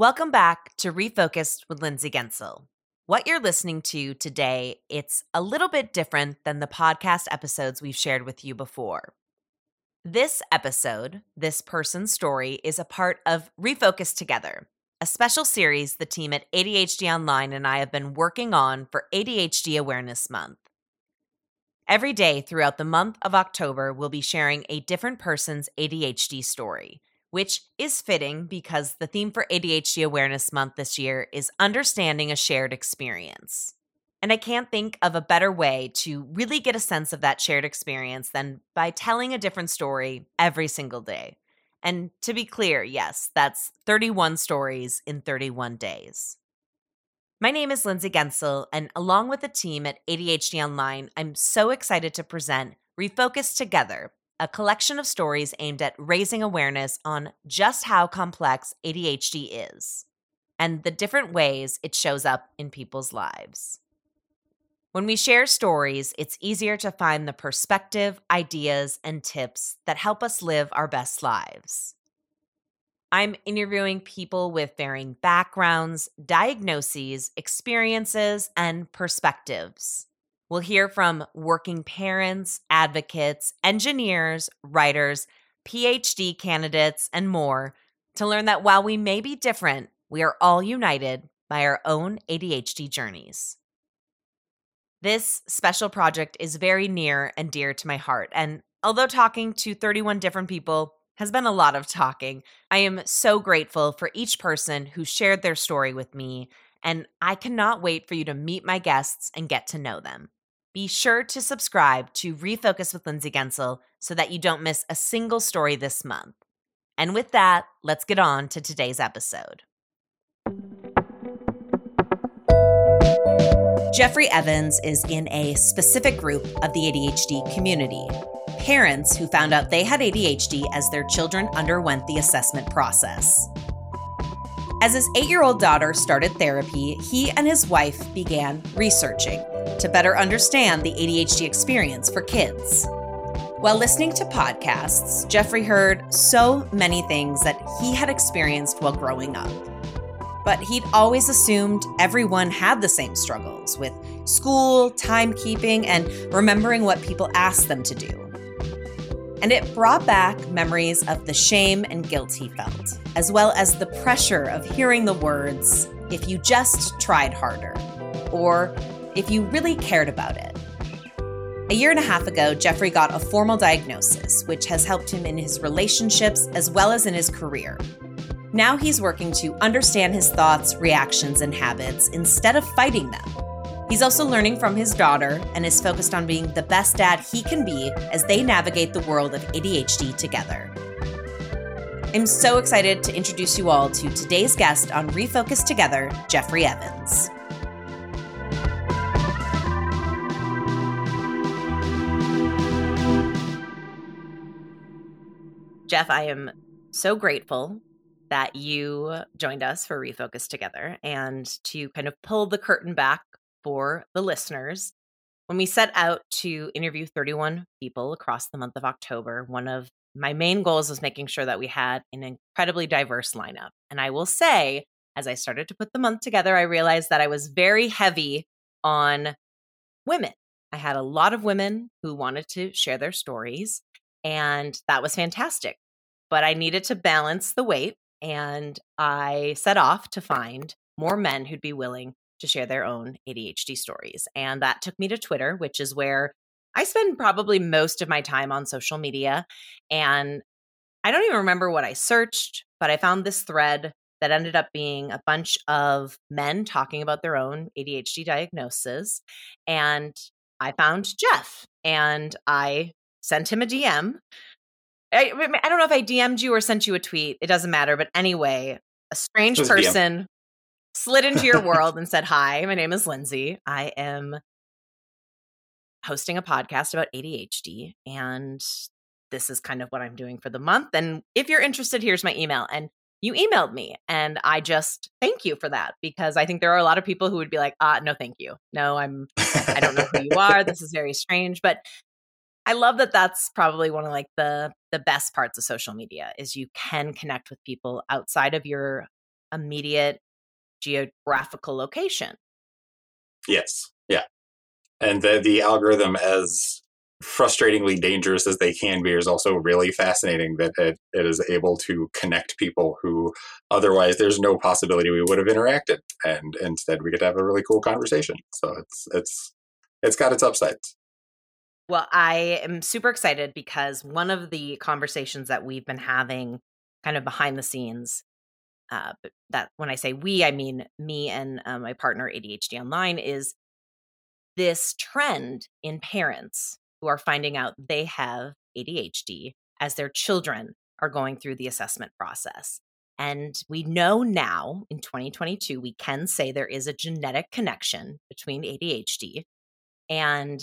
Welcome back to Refocused with Lindsay Gensel. What you're listening to today, it's a little bit different than the podcast episodes we've shared with you before. This episode, this person's story, is a part of Refocus Together, a special series the team at ADHD Online and I have been working on for ADHD Awareness Month. Every day throughout the month of October, we'll be sharing a different person's ADHD story, which is fitting because the theme for ADHD Awareness Month this year is understanding a shared experience. And I can't think of a better way to really get a sense of that shared experience than by telling a different story every single day. And to be clear, yes, that's 31 stories in 31 days. My name is Lindsay Gensel, and along with the team at ADHD Online, I'm so excited to present Refocus Together, a collection of stories aimed at raising awareness on just how complex ADHD is and the different ways it shows up in people's lives. When we share stories, it's easier to find the perspective, ideas, and tips that help us live our best lives. I'm interviewing people with varying backgrounds, diagnoses, experiences, and perspectives. We'll hear from working parents, advocates, engineers, writers, PhD candidates, and more to learn that while we may be different, we are all united by our own ADHD journeys. This special project is very near and dear to my heart. And although talking to 31 different people has been a lot of talking. I am so grateful for each person who shared their story with me, and I cannot wait for you to meet my guests and get to know them. Be sure to subscribe to Refocus with Lindsay Gensel so that you don't miss a single story this month. And with that, let's get on to today's episode. Geoffrey Evans is in a specific group of the ADHD community parents who found out they had ADHD as their children underwent the assessment process. As his eight year old daughter started therapy, he and his wife began researching to better understand the ADHD experience for kids. While listening to podcasts, Geoffrey heard so many things that he had experienced while growing up. But he'd always assumed everyone had the same struggles with school, timekeeping, and remembering what people asked them to do and it brought back memories of the shame and guilt he felt, as well as the pressure of hearing the words, if you just tried harder, or if you really cared about it. A year and a half ago, Geoffrey got a formal diagnosis, which has helped him in his relationships as well as in his career. Now he's working to understand his thoughts, reactions, and habits instead of fighting them He's also learning from his daughter and is focused on being the best dad he can be as they navigate the world of ADHD together. I'm so excited to introduce you all to today's guest on Refocus Together, Geoffrey Evans. Jeff, I am so grateful that you joined us for Refocus Together and to kind of pull the curtain back for the listeners. When we set out to interview 31 people across the month of October, one of my main goals was making sure that we had an incredibly diverse lineup. And I will say, as I started to put the month together, I realized that I was very heavy on women. I had a lot of women who wanted to share their stories, and that was fantastic. But I needed to balance the weight, and I set off to find more men who'd be willing to share their own ADHD stories. And that took me to Twitter, which is where I spend probably most of my time on social media. And I don't even remember what I searched, but I found this thread that ended up being a bunch of men talking about their own ADHD diagnosis. And I found Jeff and I sent him a DM. I, I, don't know if I DM'd you or sent you a tweet. It doesn't matter. But anyway, a strange person slid into your world and said, Hi, my name is Lindsay. I am hosting a podcast about ADHD, and this is kind of what I'm doing for the month. And if you're interested, here's my email. And you emailed me, and I just thank you for that because I think there are a lot of people who would be like, ah, no, thank you. No, I'm, I don't know who you are. This is very strange. But I love that that's probably one of like the the best parts of social media is you can connect with people outside of your immediate geographical location. Yes. Yeah. And the the algorithm as frustratingly dangerous as they can be is also really fascinating that it, it is able to connect people who otherwise there's no possibility we would have interacted and instead we get to have a really cool conversation so it's it's it's got its upsides well i am super excited because one of the conversations that we've been having kind of behind the scenes uh, that when i say we i mean me and uh, my partner adhd online is this trend in parents who are finding out they have ADHD as their children are going through the assessment process. And we know now in 2022, we can say there is a genetic connection between ADHD. And,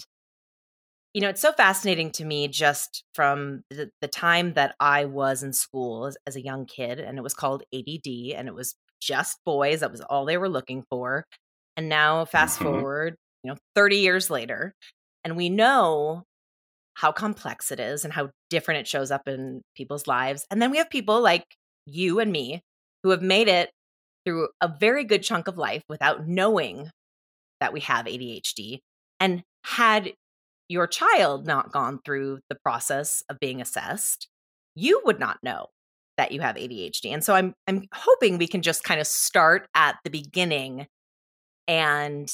you know, it's so fascinating to me just from the, the time that I was in school as, as a young kid, and it was called ADD, and it was just boys. That was all they were looking for. And now, fast mm-hmm. forward, you know, 30 years later, and we know how complex it is and how different it shows up in people's lives. And then we have people like you and me who have made it through a very good chunk of life without knowing that we have ADHD. And had your child not gone through the process of being assessed, you would not know that you have ADHD. And so I'm I'm hoping we can just kind of start at the beginning and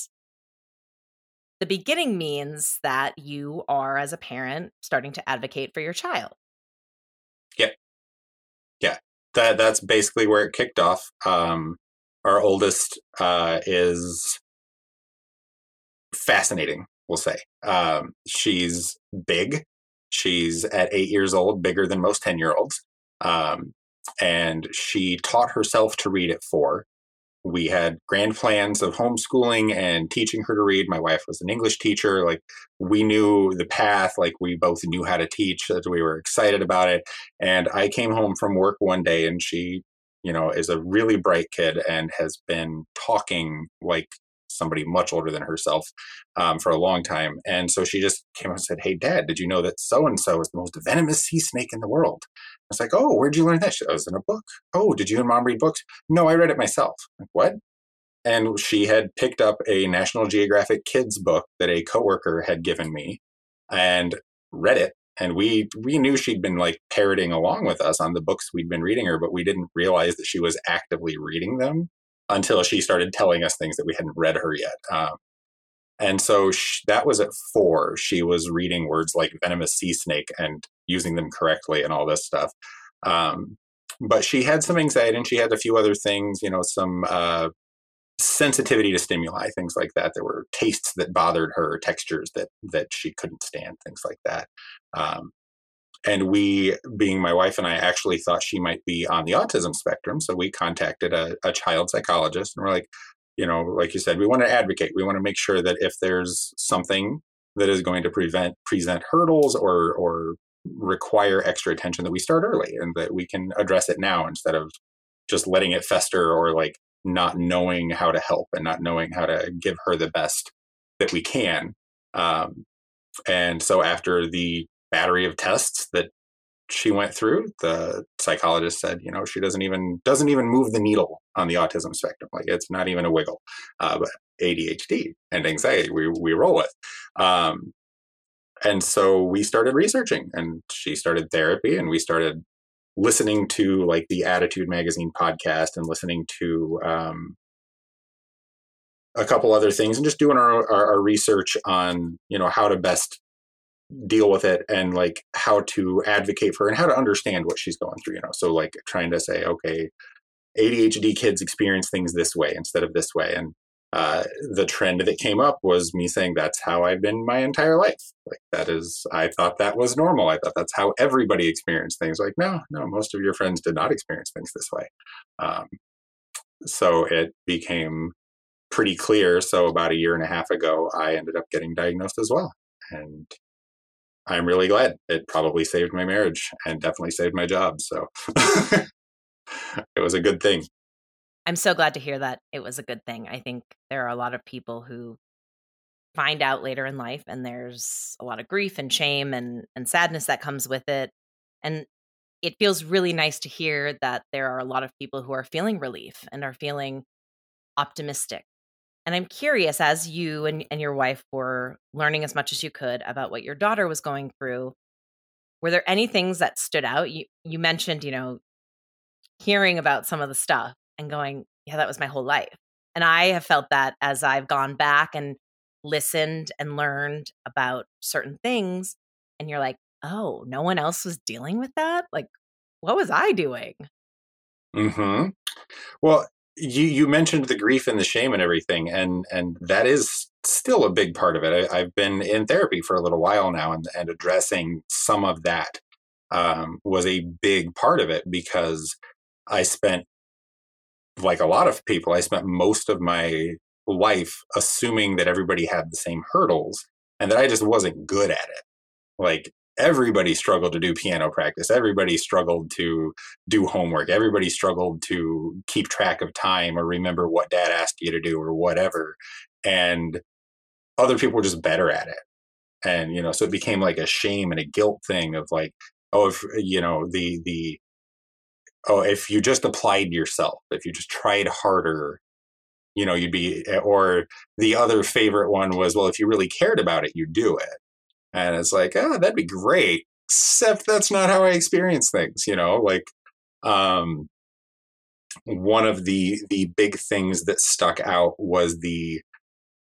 the beginning means that you are, as a parent, starting to advocate for your child. Yeah. Yeah. That that's basically where it kicked off. Um, our oldest uh, is fascinating, we'll say. Um, she's big. She's at eight years old, bigger than most 10 year olds. Um, and she taught herself to read at four we had grand plans of homeschooling and teaching her to read. My wife was an English teacher. Like we knew the path, like we both knew how to teach, that we were excited about it. And I came home from work one day and she, you know, is a really bright kid and has been talking like somebody much older than herself um, for a long time. And so she just came up and said, Hey, dad, did you know that so and so is the most venomous sea snake in the world? I was like, Oh, where'd you learn that? She, I was in a book. Oh, did you and mom read books? No, I read it myself. Like, what? And she had picked up a National Geographic kids book that a coworker had given me and read it. And we we knew she'd been like parroting along with us on the books we'd been reading her, but we didn't realize that she was actively reading them until she started telling us things that we hadn't read her yet. Um, and so she, that was at four. She was reading words like venomous sea snake and using them correctly and all this stuff. Um, but she had some anxiety and she had a few other things, you know, some uh, sensitivity to stimuli, things like that. There were tastes that bothered her, textures that that she couldn't stand, things like that. Um, and we, being my wife and I, actually thought she might be on the autism spectrum. So we contacted a, a child psychologist and we're like, you know, like you said, we want to advocate. We want to make sure that if there's something that is going to prevent present hurdles or or require extra attention that we start early and that we can address it now instead of just letting it fester or like not knowing how to help and not knowing how to give her the best that we can um, and so after the battery of tests that she went through the psychologist said you know she doesn't even doesn't even move the needle on the autism spectrum like it's not even a wiggle uh, but adhd and anxiety we, we roll with. Um, and so we started researching and she started therapy and we started listening to like the ADDitude magazine podcast and listening to um, a couple other things and just doing our, our, our research on you know how to best deal with it and like how to advocate for and how to understand what she's going through you know? So like trying to say okay adhd kids experience things this way instead of this way and uh, the trend that came up was me saying that's how i've been my entire life. Like that is i thought that was normal. I thought that's how everybody experienced things. Like no no most of your friends did not experience things this way. Um, so it became pretty clear. So about a year and a half ago i ended up getting diagnosed as well and I'm really glad. It probably saved my marriage and definitely saved my job. So it was a good thing. I'm so glad to hear that it was a good thing. I think there are a lot of people who find out later in life and there's a lot of grief and shame and and sadness that comes with it. And it feels really nice to hear that there are a lot of people who are feeling relief and are feeling optimistic. And I'm curious, as you and, and your wife were learning as much as you could about what your daughter was going through, were there any things that stood out? You you mentioned, you know, hearing about some of the stuff and going, yeah, that was my whole life. And I have felt that as I've gone back and listened and learned about certain things and you're like, "Oh, no one else was dealing with that?" Like, what was I doing? Mhm. Well, you you mentioned the grief and the shame and everything and and that is still a big part of it. I, have been in therapy for a little while now and, and addressing some of that um, was a big part of it because I spent like a lot of people, I spent most of my life assuming that everybody had the same hurdles and that I just wasn't good at it. Like everybody struggled to do piano practice. Everybody struggled to do homework. Everybody struggled to keep track of time or remember what dad asked you to do or whatever. And other people were just better at it. And, you know, so it became like a shame and a guilt thing of like, oh, if, you know, the, the, oh, if you just applied yourself, if you just tried harder, you know, you'd be, eh, or the other favorite one was, well, if you really cared about it, you'd do it. And it's like, oh, that'd be great. Except that's not how I experience things, you know, like, um, one of the the big things that stuck out was the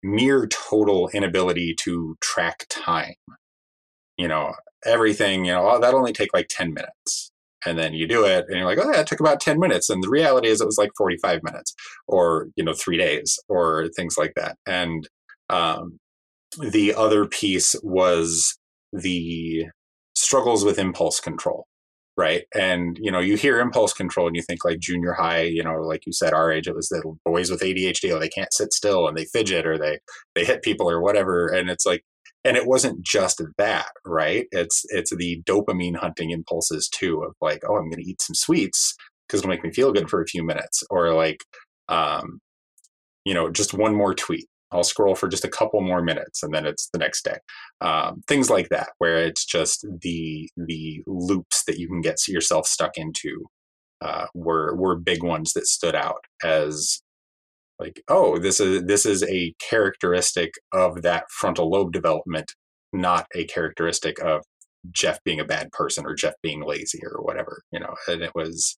near total inability to track time. You know, everything, you know, oh, that only take like 10 minutes. And then you do it and you're like, oh, yeah, it took about 10 minutes. And the reality is it was like 45 minutes or, you know, three days or things like that. And um, the other piece was the struggles with impulse control right? And you know you hear impulse control and you think like junior high you know like you said our age it was the boys with adhd oh they can't sit still and they fidget or they they hit people or whatever. And it's like and it wasn't just that right? It's it's the dopamine hunting impulses too of like oh i'm going to eat some sweets because it'll make me feel good for a few minutes or like um you know just one more tweet I'll scroll for just a couple more minutes and then it's the next day. Um, things like that, where it's just the the loops that you can get yourself stuck into uh, were were big ones that stood out as like, oh, this is this is a characteristic of that frontal lobe development, not a characteristic of Jeff being a bad person or Jeff being lazy or whatever, you know. And it was,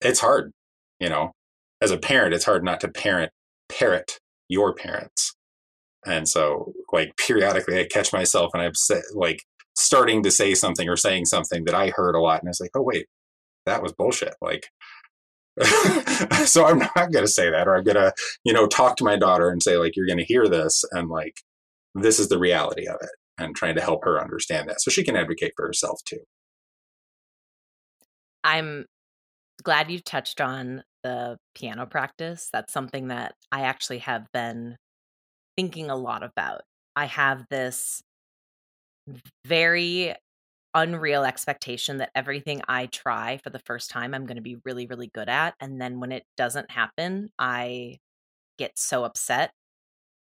it's hard, you know. As a parent, it's hard not to parent parrot your parents. And so, like, periodically I catch myself and I'm like starting to say something or saying something that I heard a lot. And I was like, oh, wait, that was bullshit. Like, so I'm not going to say that, or I'm going to, you know, talk to my daughter and say, like, you're going to hear this. And like, this is the reality of it. And trying to help her understand that so she can advocate for herself too. I'm glad you touched on the piano practice. That's something that I actually have been thinking a lot about. I have this very unreal expectation that everything I try for the first time, I'm going to be really, really good at. And then when it doesn't happen, I get so upset.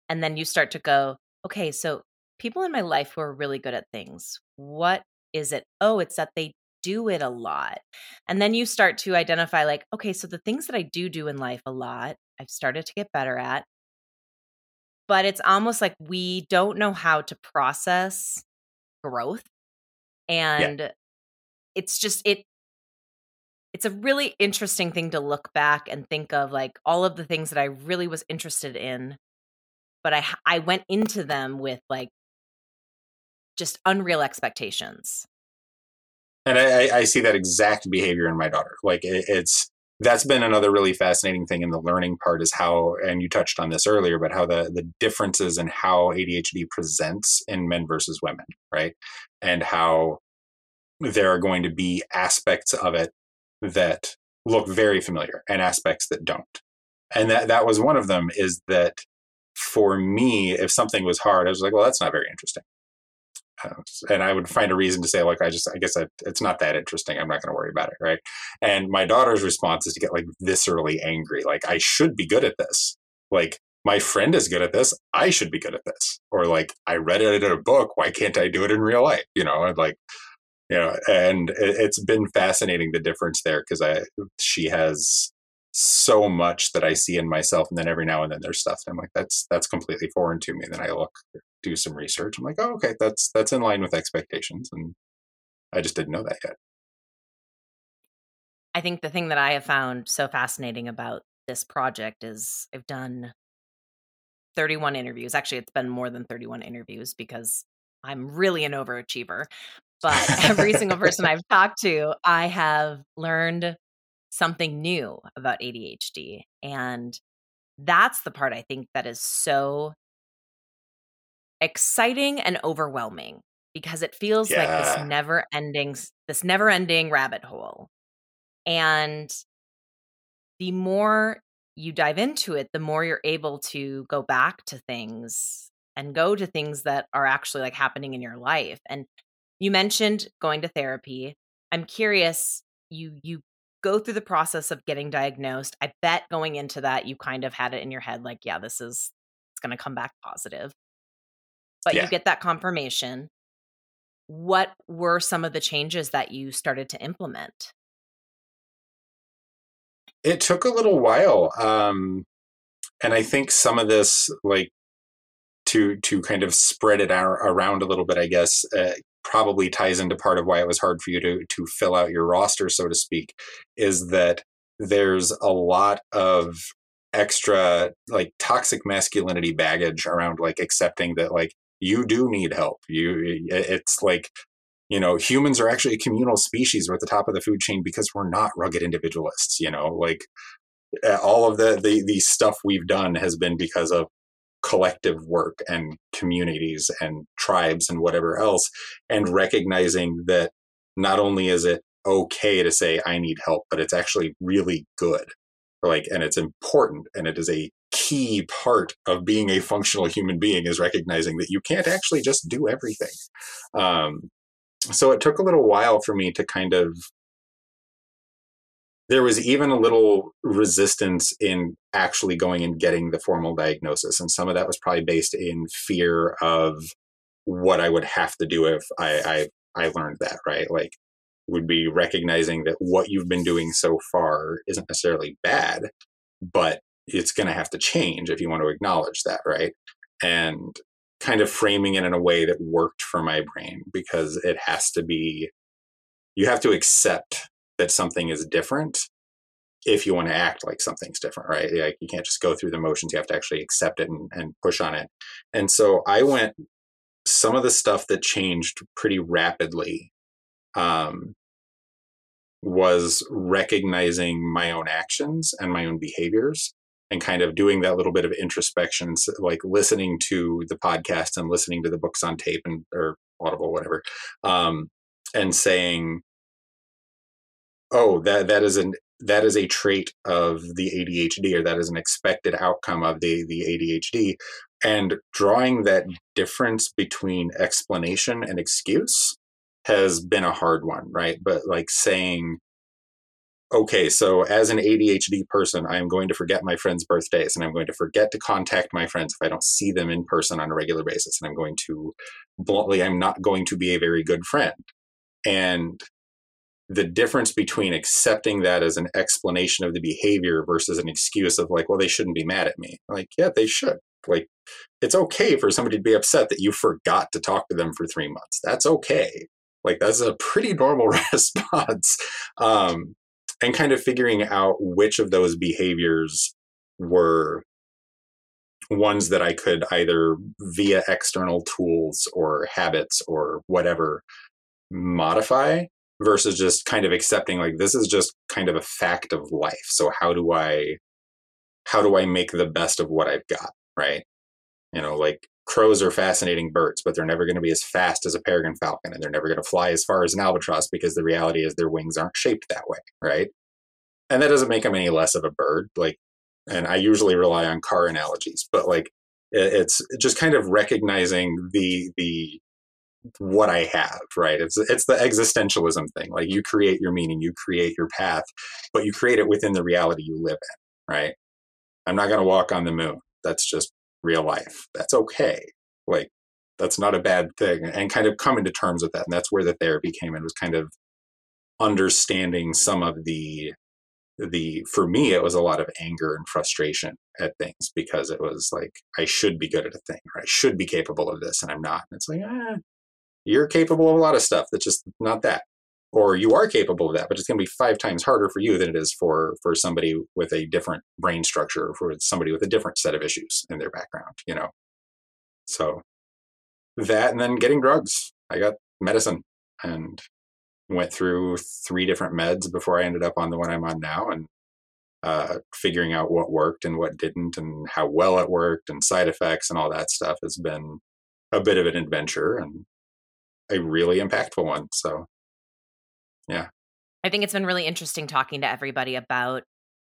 And then you start to go, okay, so people in my life who are really good at things, what is it? Oh, it's that they do it a lot. And then you start to identify, like, okay, so the things that I do do in life a lot, I've started to get better at. But it's almost like we don't know how to process growth. And yeah. it's just, it, it's a really interesting thing to look back and think of like all of the things that I really was interested in, but I I went into them with like just unreal expectations and I, I, see that exact behavior in my daughter. Like it, it's that's been another really fascinating thing in the learning part is how, and you touched on this earlier, but how the the differences in how ADHD presents in men versus women, right? And how there are going to be aspects of it that look very familiar and aspects that don't. And that that was one of them is that for me, if something was hard, I was like, well, that's not very interesting and I would find a reason to say, like, I just, I guess I, it's not that interesting. I'm not going to worry about it, right? And my daughter's response is to get like viscerally angry, like, I should be good at this. Like, my friend is good at this. I should be good at this. Or like, I read it in a book. Why can't I do it in real life? You know, and like, you know, and it's been fascinating the difference there because I she has so much that I see in myself, and then every now and then there's stuff And I'm like, that's that's completely foreign to me. then I look, do some research. I'm like, oh, okay, that's that's in line with expectations, and I just didn't know that yet. I think the thing that I have found so fascinating about this project is I've done 31 interviews. Actually, it's been more than 31 interviews because I'm really an overachiever. But every single person I've talked to, I have learned something new about ADHD. And that's the part I think that is so exciting and overwhelming because it feels yeah. like this never ending this never ending rabbit hole. And the more you dive into it, the more you're able to go back to things and go to things that are actually like happening in your life. And you mentioned going to therapy. I'm curious, you you go through the process of getting diagnosed. I bet going into that you kind of had it in your head like, yeah, this is it's going to come back positive. But yeah. you get that confirmation. What were some of the changes that you started to implement? It took a little while. Um and I think some of this like to to kind of spread it out around a little bit, I guess, uh, probably ties into part of why it was hard for you to to fill out your roster, so to speak, is that there's a lot of extra like toxic masculinity baggage around like accepting that like you do need help. You it's like you know humans are actually a communal species. We're at the top of the food chain because we're not rugged individualists you know? Like all of the, the the stuff we've done has been because of collective work and communities and tribes and whatever else and recognizing that not only is it okay to say i need help but it's actually really good. Like and it's important and it is a key part of being a functional human being is recognizing that you can't actually just do everything um, so it took a little while for me to kind of there was even a little resistance in actually going and getting the formal diagnosis. And some of that was probably based in fear of what I would have to do if I, I, I learned that, right? Like, would be recognizing that what you've been doing so far isn't necessarily bad, but it's going to have to change if you want to acknowledge that, right? And kind of framing it in a way that worked for my brain because it has to be, you have to accept that something is different if you want to act like something's different, right? Like you can't just go through the motions. You have to actually accept it and, and push on it. And so I went some of the stuff that changed pretty rapidly um, was recognizing my own actions and my own behaviors and kind of doing that little bit of introspection, like listening to the podcast and listening to the books on tape and or Audible, whatever, um, and saying, oh that that is an that is a trait of the ADHD or that is an expected outcome of the the ADHD and drawing that difference between explanation and excuse has been a hard one right? But like saying okay so as an ADHD person I am going to forget my friends birthdays and I'm going to forget to contact my friends if I don't see them in person on a regular basis and I'm going to bluntly I'm not going to be a very good friend and the difference between accepting that as an explanation of the behavior versus an excuse of like, well, they shouldn't be mad at me. Like, yeah, they should. Like, it's okay for somebody to be upset that you forgot to talk to them for three months. That's okay. Like, that's a pretty normal response. Um, and kind of figuring out which of those behaviors were ones that I could either via external tools or habits or whatever modify versus just kind of accepting like this is just kind of a fact of life. So how do i how do i make the best of what i've got right? You know like crows are fascinating birds but they're never going to be as fast as a peregrine falcon and they're never going to fly as far as an albatross because the reality is their wings aren't shaped that way right and that doesn't make them any less of a bird like and i usually rely on car analogies but like it's just kind of recognizing the the what I have, right? It's it's the existentialism thing. Like you create your meaning, you create your path, but you create it within the reality you live in, right? I'm not going to walk on the moon. That's just real life. That's okay. Like that's not a bad thing and kind of coming to terms with that and that's where the therapy came in was kind of understanding some of the the for me it was a lot of anger and frustration at things because it was like i should be good at a thing or i should be capable of this and i'm not and it's like eh, you're capable of a lot of stuff that's just not that or you are capable of that but it's going to be five times harder for you than it is for for somebody with a different brain structure for somebody with a different set of issues in their background you know so that and then getting drugs i got medicine and went through three different meds before I ended up on the one I'm on now and uh, figuring out what worked and what didn't and how well it worked and side effects and all that stuff has been a bit of an adventure and a really impactful one. So, yeah. I think it's been really interesting talking to everybody about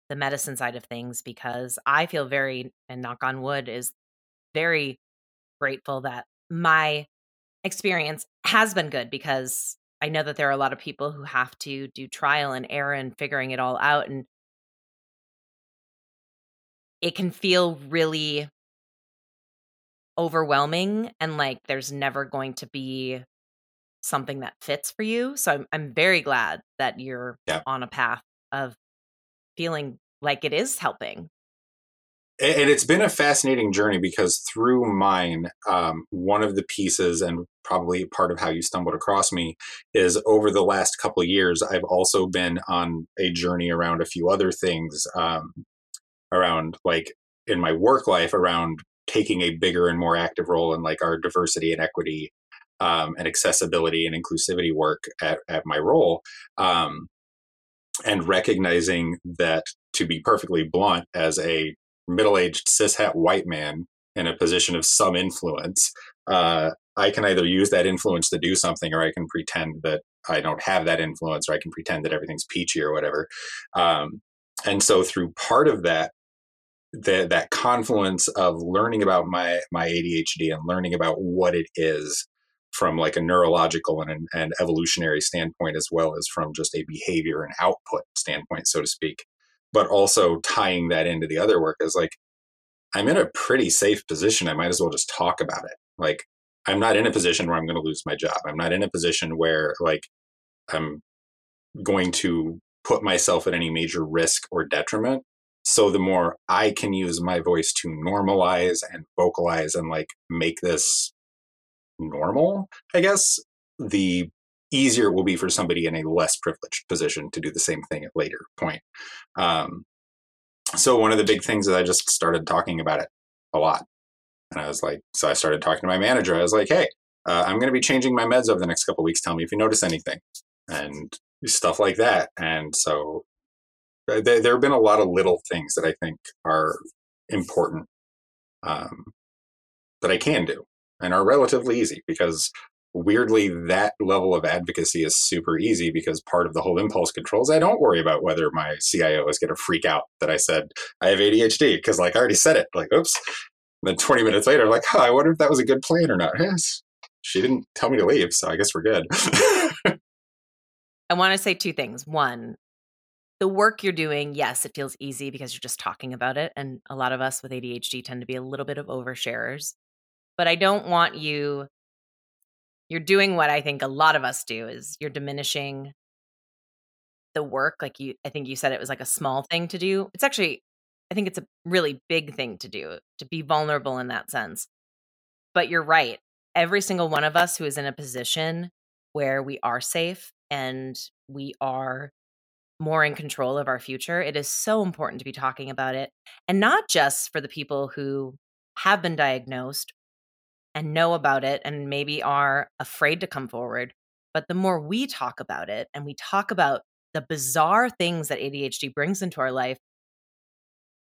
the medicine side of things because I feel very, and knock on wood, is very grateful that my experience has been good because I know that there are a lot of people who have to do trial and error and figuring it all out. And it can feel really overwhelming and like there's never going to be something that fits for you. So I'm I'm very glad that you're yeah. on a path of feeling like it is helping and it's been a fascinating journey because through mine um, one of the pieces and probably part of how you stumbled across me is over the last couple of years i've also been on a journey around a few other things um, around like in my work life around taking a bigger and more active role in like our diversity and equity um, and accessibility and inclusivity work at, at my role um, and recognizing that to be perfectly blunt as a middle-aged cishet white man in a position of some influence uh, i can either use that influence to do something or i can pretend that i don't have that influence or i can pretend that everything's peachy or whatever. Um, and so through part of that the, that confluence of learning about my my adhd and learning about what it is from like a neurological and and evolutionary standpoint as well as from just a behavior and output standpoint so to speak. But also tying that into the other work is like i'm in a pretty safe position i might as well just talk about it. Like i'm not in a position where i'm going to lose my job. I'm not in a position where like i'm going to put myself at any major risk or detriment. So the more i can use my voice to normalize and vocalize and like make this normal i guess the easier it will be for somebody in a less privileged position to do the same thing at later point. Um, so one of the big things is I just started talking about it a lot. And I was like, so I started talking to my manager. I was like, hey, uh, I'm going to be changing my meds over the next couple weeks. Tell me if you notice anything and stuff like that. And so uh, there, there have been a lot of little things that I think are important um, that I can do and are relatively easy because weirdly that level of advocacy is super easy because part of the whole impulse controls i don't worry about whether my cio is going to freak out that i said i have adhd because like i already said it like oops. And then 20 minutes later like oh, i wonder if that was a good plan or not. Yes. She didn't tell me to leave so i guess we're good. I want to say two things. One the work you're doing yes it feels easy because you're just talking about it and a lot of us with adhd tend to be a little bit of oversharers but i don't want you you're doing what I think a lot of us do is you're diminishing the work like you I think you said it was like a small thing to do. It's actually I think it's a really big thing to do to be vulnerable in that sense. But you're right. Every single one of us who is in a position where we are safe and we are more in control of our future, it is so important to be talking about it. And not just for the people who have been diagnosed and know about it and maybe are afraid to come forward. But the more we talk about it and we talk about the bizarre things that ADHD brings into our life,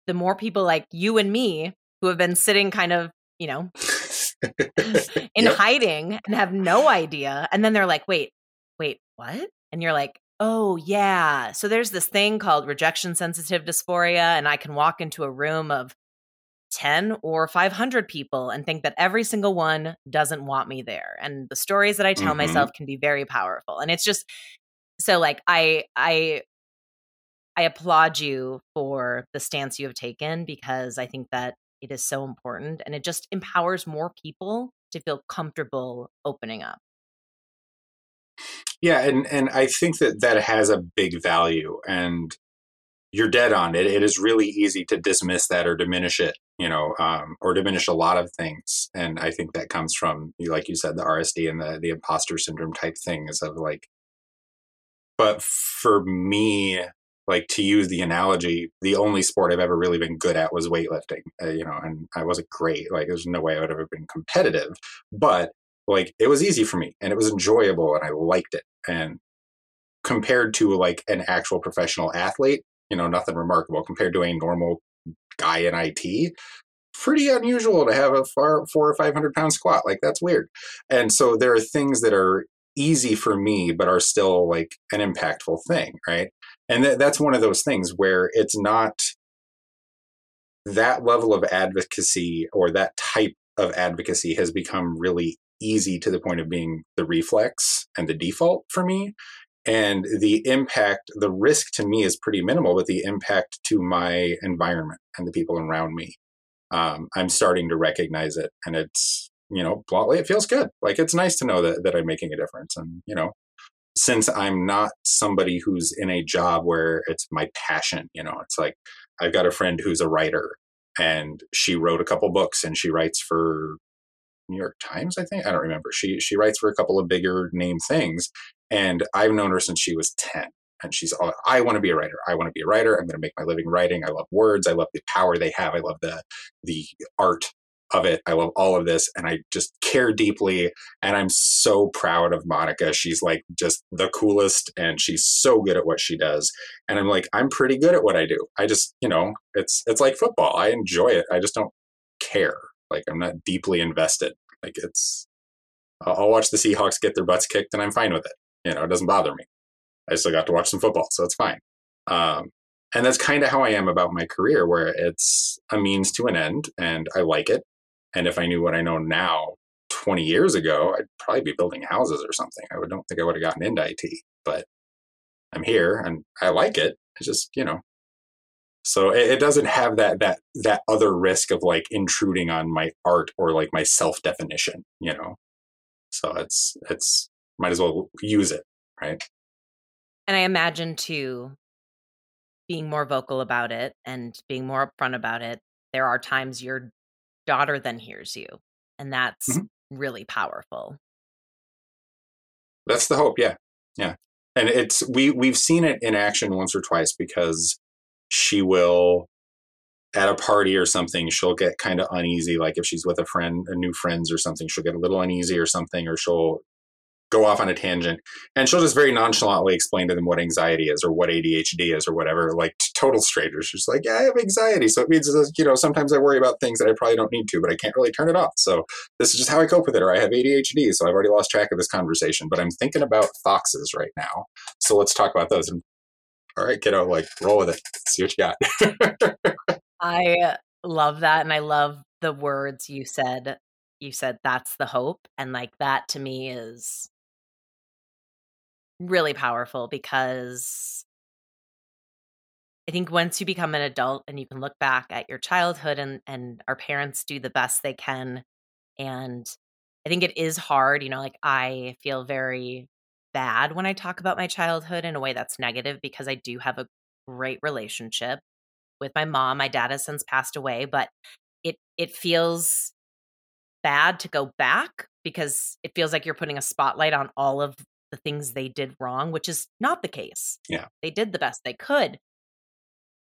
the more people like you and me who have been sitting kind of, you know, in yep. hiding and have no idea. And then they're like, wait, wait, what? And you're like, oh, yeah. So there's this thing called rejection sensitive dysphoria. And I can walk into a room of 10 or 500 people and think that every single one doesn't want me there and the stories that i tell mm-hmm. myself can be very powerful and it's just so like i i i applaud you for the stance you have taken because i think that it is so important and it just empowers more people to feel comfortable opening up. Yeah, and and I think that that has a big value, and you're dead on it. It is really easy to dismiss that or diminish it, you know, um, or diminish a lot of things. And I think that comes from, you, like you said, the RSD and the the imposter syndrome type things of like. But for me, like to use the analogy, the only sport I've ever really been good at was weightlifting, uh, you know, and I wasn't great. Like there's no way I would have ever been competitive, but like it was easy for me and it was enjoyable and I liked it. And compared to like an actual professional athlete, you know, nothing remarkable compared to a normal guy in IT. Pretty unusual to have a far, four or five hundred pound squat. Like that's weird. And so there are things that are easy for me, but are still like an impactful thing, right? And th- that's one of those things where it's not that level of advocacy or that type of advocacy has become really easy to the point of being the reflex and the default for me. And the impact, the risk to me is pretty minimal, but the impact to my environment and the people around me, um, I'm starting to recognize it. And it's, you know, bluntly, it feels good. Like it's nice to know that, that I'm making a difference. And, you know, since I'm not somebody who's in a job where it's my passion, you know, it's like I've got a friend who's a writer and she wrote a couple books and she writes for New York Times, I think. I don't remember. She she writes for a couple of bigger name things, and I've known her since she was ten. And she's all, I want to be a writer. I want to be a writer. I'm going to make my living writing. I love words. I love the power they have. I love the the art of it. I love all of this, and I just care deeply. And I'm so proud of Monica. She's like just the coolest, and she's so good at what she does. And I'm like, I'm pretty good at what I do. I just, you know, it's it's like football. I enjoy it. I just don't care. Like I'm not deeply invested. Like it's, I'll watch the Seahawks get their butts kicked and I'm fine with it. You know, it doesn't bother me. I still got to watch some football, so it's fine. Um, and that's kind of how I am about my career, where it's a means to an end, and I like it. And if I knew what I know now, 20 years ago, I'd probably be building houses or something. I don't think I would have gotten into IT, but I'm here and I like it. It's just, you know, so it, it, doesn't have that that that other risk of like intruding on my art or like my self definition you know so it's it's might as well use it right? And i imagine too being more vocal about it and being more upfront about it there are times your daughter then hears you and that's mm-hmm. really powerful. That's the hope yeah yeah. And it's we we've seen it in action once or twice because she will at a party or something she'll get kind of uneasy like if she's with a friend a new friends or something she'll get a little uneasy or something or she'll go off on a tangent and she'll just very nonchalantly explain to them what anxiety is or what ADHD is or whatever like total strangers she's like yeah I have anxiety so it means uh, you know sometimes I worry about things that I probably don't need to but I can't really turn it off so this is just how I cope with it or I have ADHD so I've already lost track of this conversation but I'm thinking about foxes right now so let's talk about those and all right, kiddo, like roll with it. See what you got. I love that. And I love the words you said. You said that's the hope. And like that to me is really powerful because I think once you become an adult and you can look back at your childhood and and our parents do the best they can and I think it is hard, you know, like I feel very bad when I talk about my childhood in a way that's negative because I do have a great relationship with my mom. My dad has since passed away, but it it feels bad to go back because it feels like you're putting a spotlight on all of the things they did wrong, which is not the case. Yeah. They did the best they could.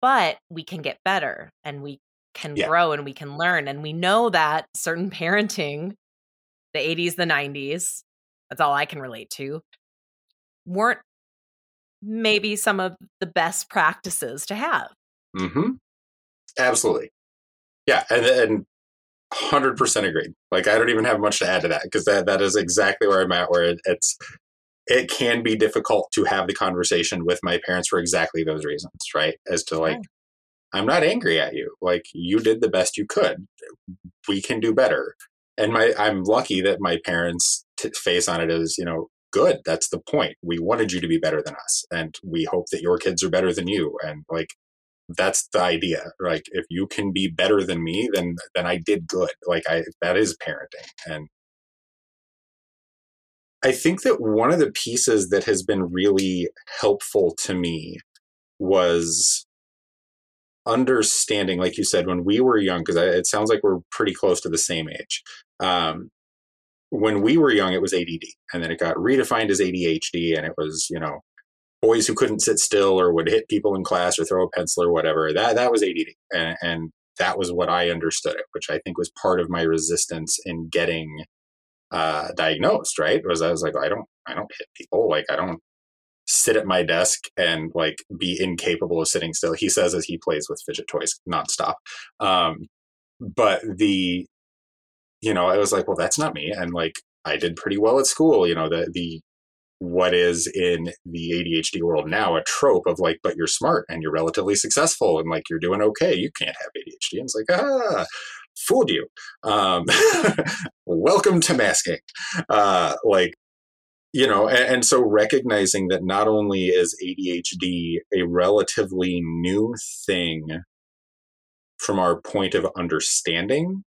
But we can get better and we can yeah. grow and we can learn and we know that certain parenting the 80s the 90s that's all I can relate to weren't maybe some of the best practices to have. Mm-hmm. Absolutely. Yeah, and and hundred percent agreed. Like I don't even have much to add to that because that that is exactly where I'm at. Where it, it's it can be difficult to have the conversation with my parents for exactly those reasons, right? As to like, I'm not angry at you. Like you did the best you could. We can do better. And my I'm lucky that my parents' t- face on it is, you know, good. That's the point. We wanted you to be better than us, and we hope that your kids are better than you. And like, that's the idea. Like, if you can be better than me, then then I did good. Like, I that is parenting, and I think that one of the pieces that has been really helpful to me was understanding, like you said, when we were young, because it sounds like we're pretty close to the same age. Um, when we were young, it was ADD, and then it got redefined as ADHD, and it was, you know, boys who couldn't sit still or would hit people in class or throw a pencil or whatever. That that was ADD, and, and that was what I understood it, which I think was part of my resistance in getting uh, diagnosed. Right, was I was like, I don't, I don't hit people. Like I don't sit at my desk and like be incapable of sitting still. He says as he plays with fidget toys nonstop. Um, but the, you know, I was like, well, that's not me. And like, I did pretty well at school. You know, the the what is in the ADHD world now a trope of like, but you're smart and you're relatively successful and like you're doing okay. You can't have ADHD. And it's like, ah, fooled you. Um, welcome to masking. Uh, like, you know, and, and so recognizing that not only is ADHD a relatively new thing from our point of understanding,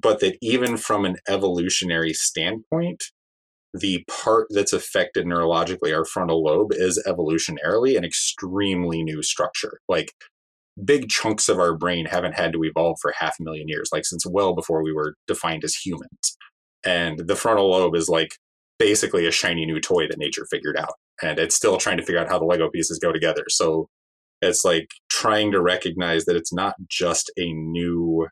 but that even from an evolutionary standpoint, the part that's affected neurologically, our frontal lobe, is evolutionarily an extremely new structure. Like big chunks of our brain haven't had to evolve for half a million years, like since well before we were defined as humans. And the frontal lobe is like basically a shiny new toy that nature figured out. And it's still trying to figure out how the Lego pieces go together. So it's like trying to recognize that it's not just a new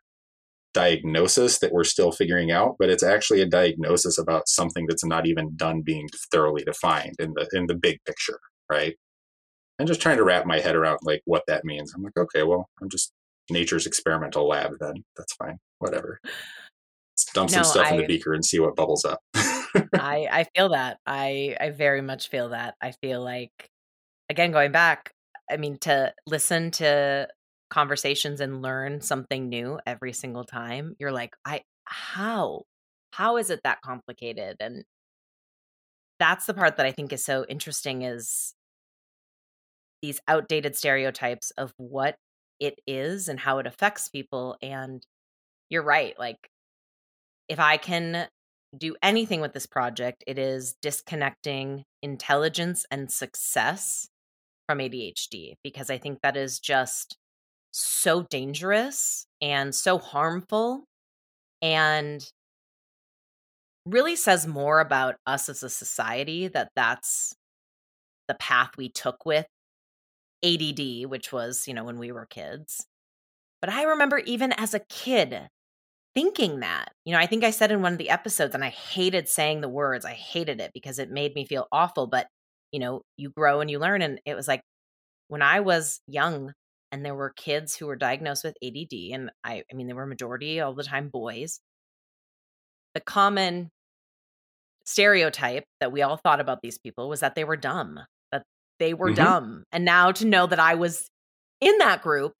diagnosis that we're still figuring out, but it's actually a diagnosis about something that's not even done being thoroughly defined in the in the big picture, right? And just trying to wrap my head around like what that means. I'm like, okay, well, I'm just nature's experimental lab then. That's fine. Whatever. Let's dump no, some stuff I, in the beaker and see what bubbles up. I I feel that. I I very much feel that. I feel like again going back, I mean to listen to conversations and learn something new every single time. You're like, I how? How is it that complicated? And that's the part that I think is so interesting is these outdated stereotypes of what it is and how it affects people and you're right like if i can do anything with this project, it is disconnecting intelligence and success from ADHD because I think that is just so dangerous and so harmful and really says more about us as a society that that's the path we took with ADD, which was, you know, when we were kids. But I remember even as a kid, thinking that. You know, I think I said in one of the episodes, and I hated saying the words, I hated it because it made me feel awful. But, you know, you grow and you learn. And it was like when I was young and there were kids who were diagnosed with ADD, and I, I mean, they were majority all the time boys. The common stereotype that we all thought about these people was that they were dumb, they were mm-hmm. dumb. And now to know that I was in that group,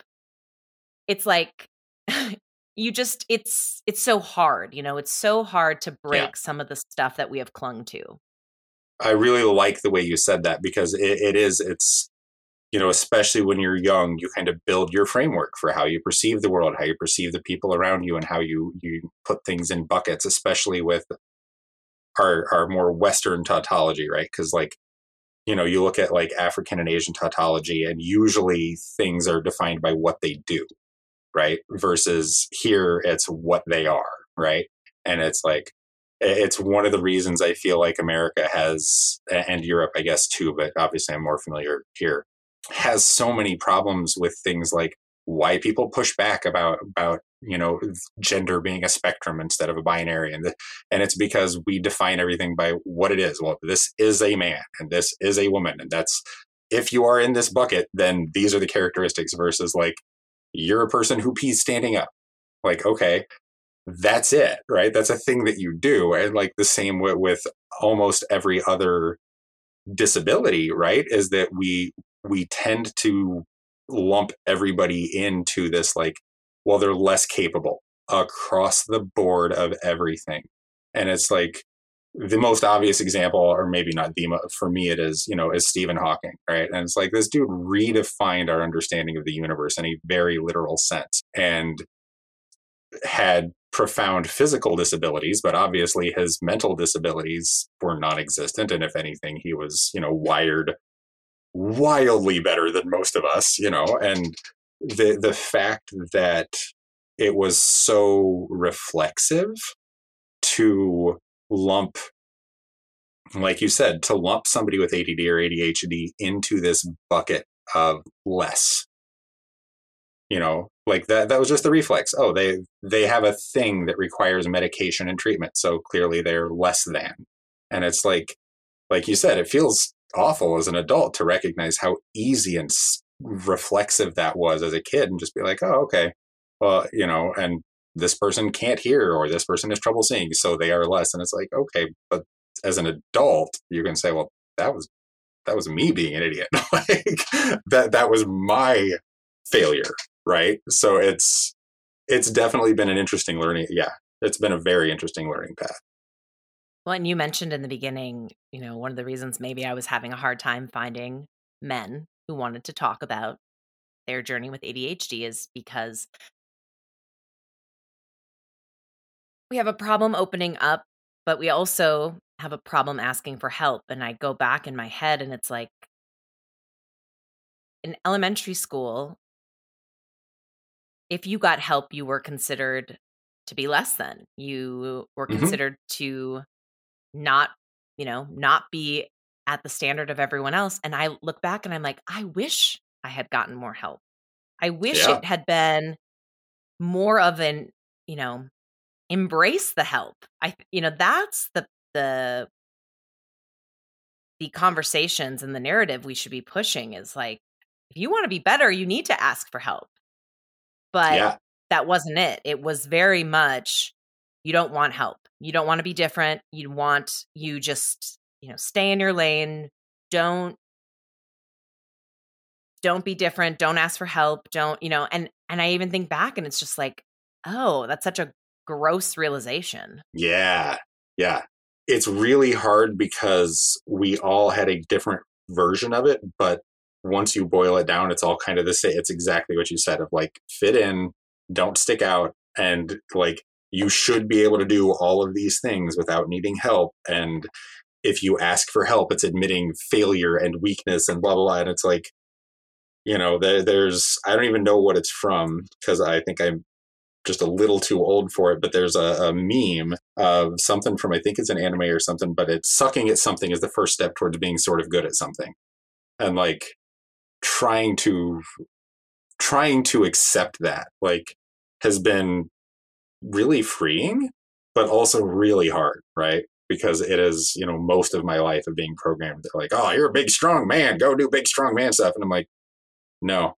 it's like you just it's it's so hard you know it's so hard to break yeah. some of the stuff that we have clung to i really like the way you said that because it, it is it's you know especially when you're young you kind of build your framework for how you perceive the world how you perceive the people around you and how you you put things in buckets especially with our our more western tautology right because like you know you look at like african and asian tautology and usually things are defined by what they do right? Versus here, it's what they are, right? And it's like, it's one of the reasons I feel like America has, and Europe, I guess too, but obviously I'm more familiar here, has so many problems with things like why people push back about about you know gender being a spectrum instead of a binary and the, and it's because we define everything by what it is well this is a man and this is a woman and that's if you are in this bucket then these are the characteristics versus like you're a person who pees standing up. Like, okay, that's it, right? That's a thing that you do. And like the same with, with almost every other disability, right? Is that we we tend to lump everybody into this like, well, they're less capable across the board of everything. And it's like the most obvious example, or maybe not the for me, it is you know is Stephen Hawking, right? And it's like this dude redefined our understanding of the universe in a very literal sense, and had profound physical disabilities, but obviously his mental disabilities were non-existent. And if anything, he was, you know, wired wildly better than most of us, you know, and the the fact that it was so reflexive to lump like you said to lump somebody with ADD or ADHD into this bucket of less. You know like that that was just the reflex. Oh they they have a thing that requires medication and treatment so clearly they're less than. And it's like like you said it feels awful as an adult to recognize how easy and reflexive that was as a kid and just be like oh okay. Well you know and this person can't hear or this person has trouble seeing so they are less and it's like okay but as an adult you can say well that was that was me being an idiot. Like that that was my failure right? So it's it's definitely been an interesting learning yeah it's been a very interesting learning path. Well and you mentioned in the beginning you know one of the reasons maybe i was having a hard time finding men who wanted to talk about their journey with adhd is because we have a problem opening up but we also have a problem asking for help and i go back in my head and it's like in elementary school if you got help, you were considered to be less than. You were mm-hmm. considered to not, you know, not be at the standard of everyone else. And I look back and I'm like, I wish I had gotten more help. I wish yeah. it had been more of an, you know, embrace the help. I, you know, that's the, the, the conversations and the narrative we should be pushing is like, if you want to be better, you need to ask for help. But yeah. that wasn't it. It was very much you don't want help. You don't want to be different. You want you just, you know, stay in your lane. Don't don't be different. Don't ask for help. Don't, you know, and and I even think back and it's just like, oh, that's such a gross realization. Yeah. Yeah. It's really hard because we all had a different version of it, but once you boil it down, it's all kind of the same. It's exactly what you said of like fit in, don't stick out, and like you should be able to do all of these things without needing help. And if you ask for help, it's admitting failure and weakness and blah blah blah. And it's like, you know, there, there's I don't even know what it's from because I think I'm just a little too old for it, but there's a, a, meme of something from I think it's an anime or something, but it's sucking at something is the first step towards being sort of good at something. And like trying to trying to accept that like has been really freeing but also really hard right because it is you know most of my life of being programmed. They're like oh you're a big strong man. Go do big strong man stuff. And i'm like no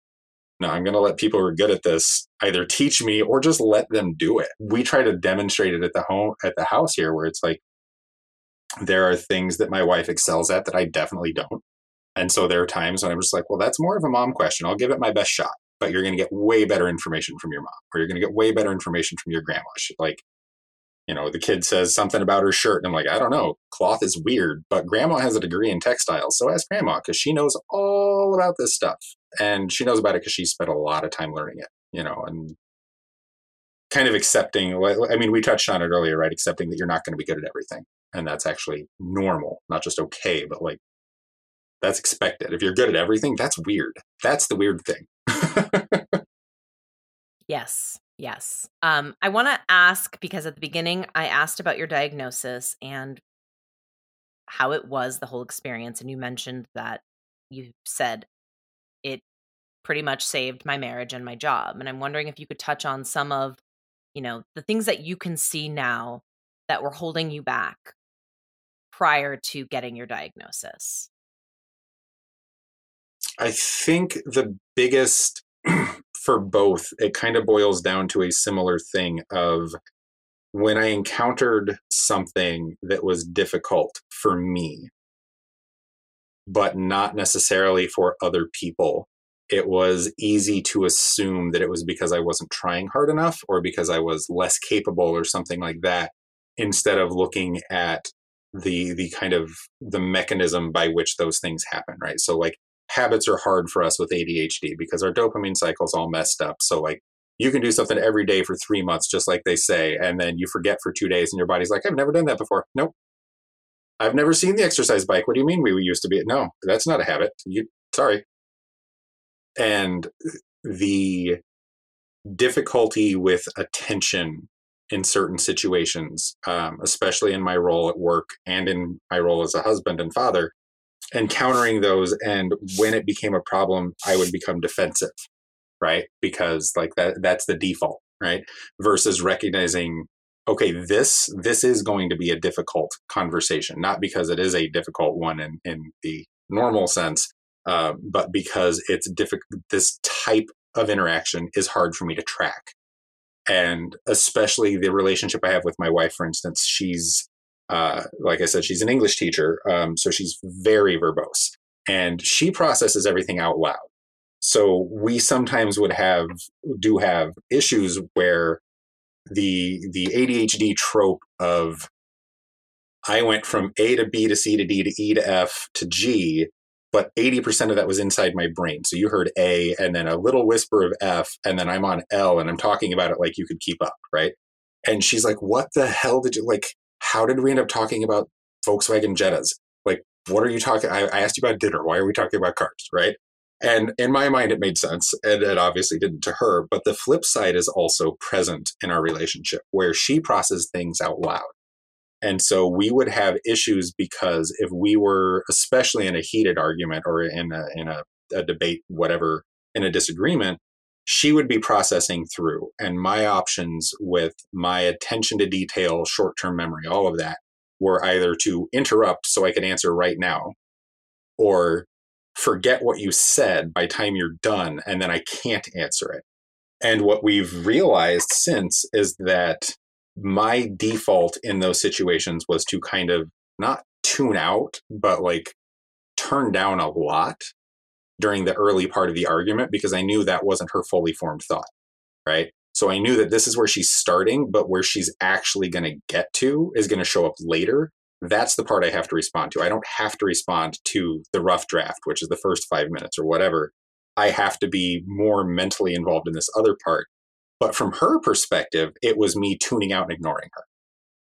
no i'm going to let people who are good at this either teach me or just let them do it. We try to demonstrate it at the home at the house here where it's like there are things that my wife excels at that i definitely don't. And so there are times when I'm just like, well, that's more of a mom question. I'll give it my best shot, but you're going to get way better information from your mom, or you're going to get way better information from your grandma. Like, you know, the kid says something about her shirt, and I'm like, I don't know, cloth is weird, but grandma has a degree in textiles, so ask grandma because she knows all about this stuff, and she knows about it because she spent a lot of time learning it, you know, and kind of accepting. I mean, we touched on it earlier, right? Accepting that you're not going to be good at everything, and that's actually normal, not just okay, but like that's expected. If you're good at everything, that's weird. That's the weird thing. yes. Yes. Um, I want to ask because at the beginning I asked about your diagnosis and how it was the whole experience. And you mentioned that you said it pretty much saved my marriage and my job. And I'm wondering if you could touch on some of, you know, the things that you can see now that were holding you back prior to getting your diagnosis. I think the biggest for both, it kind of boils down to a similar thing of when I encountered something that was difficult for me, but not necessarily for other people, it was easy to assume that it was because I wasn't trying hard enough or because I was less capable or something like that, instead of looking at the the kind of the mechanism by which those things happen, right? So like habits are hard for us with ADHD because our dopamine cycle's all messed up. So like you can do something every day for three months, just like they say, and then you forget for two days, and your body's like, I've never done that before. Nope. I've never seen the exercise bike. What do you mean we used to be? No, that's not a habit. You sorry. And the difficulty with attention in certain situations, um, especially in my role at work and in my role as a husband and father, encountering those. And when it became a problem, I would become defensive, right? Because like that, that's the default, right? Versus recognizing, okay, this, this is going to be a difficult conversation, not because it is a difficult one in, in the normal sense, uh, but because it's difficult, this type of interaction is hard for me to track and especially the relationship I have with my wife, for instance, she's uh, like I said, she's an English teacher, um, so she's very verbose, and she processes everything out loud. So we sometimes would have do have issues where the the ADHD trope of I went from A to B to C to D to E to F to G but 80% of that was inside my brain. So you heard A and then a little whisper of F, and then I'm on L and I'm talking about it like you could keep up, right? And she's like, What the hell did you like? How did we end up talking about Volkswagen Jettas? Like, what are you talking? I, I asked you about dinner. Why are we talking about cars, right? And in my mind, it made sense, and it obviously didn't to her. But the flip side is also present in our relationship where she processes things out loud. And so we would have issues because if we were, especially in a heated argument or in a, in a, a debate, whatever, in a disagreement, she would be processing through. And my options with my attention to detail, short term memory, all of that were either to interrupt so I could answer right now or forget what you said by time you're done and then I can't answer it. And what we've realized since is that my default in those situations was to kind of not tune out, but like turn down a lot during the early part of the argument because I knew that wasn't her fully formed thought. Right. So I knew that this is where she's starting, but where she's actually going to get to is going to show up later. That's the part I have to respond to. I don't have to respond to the rough draft, which is the first five minutes or whatever. I have to be more mentally involved in this other part but from her perspective, it was me tuning out and ignoring her.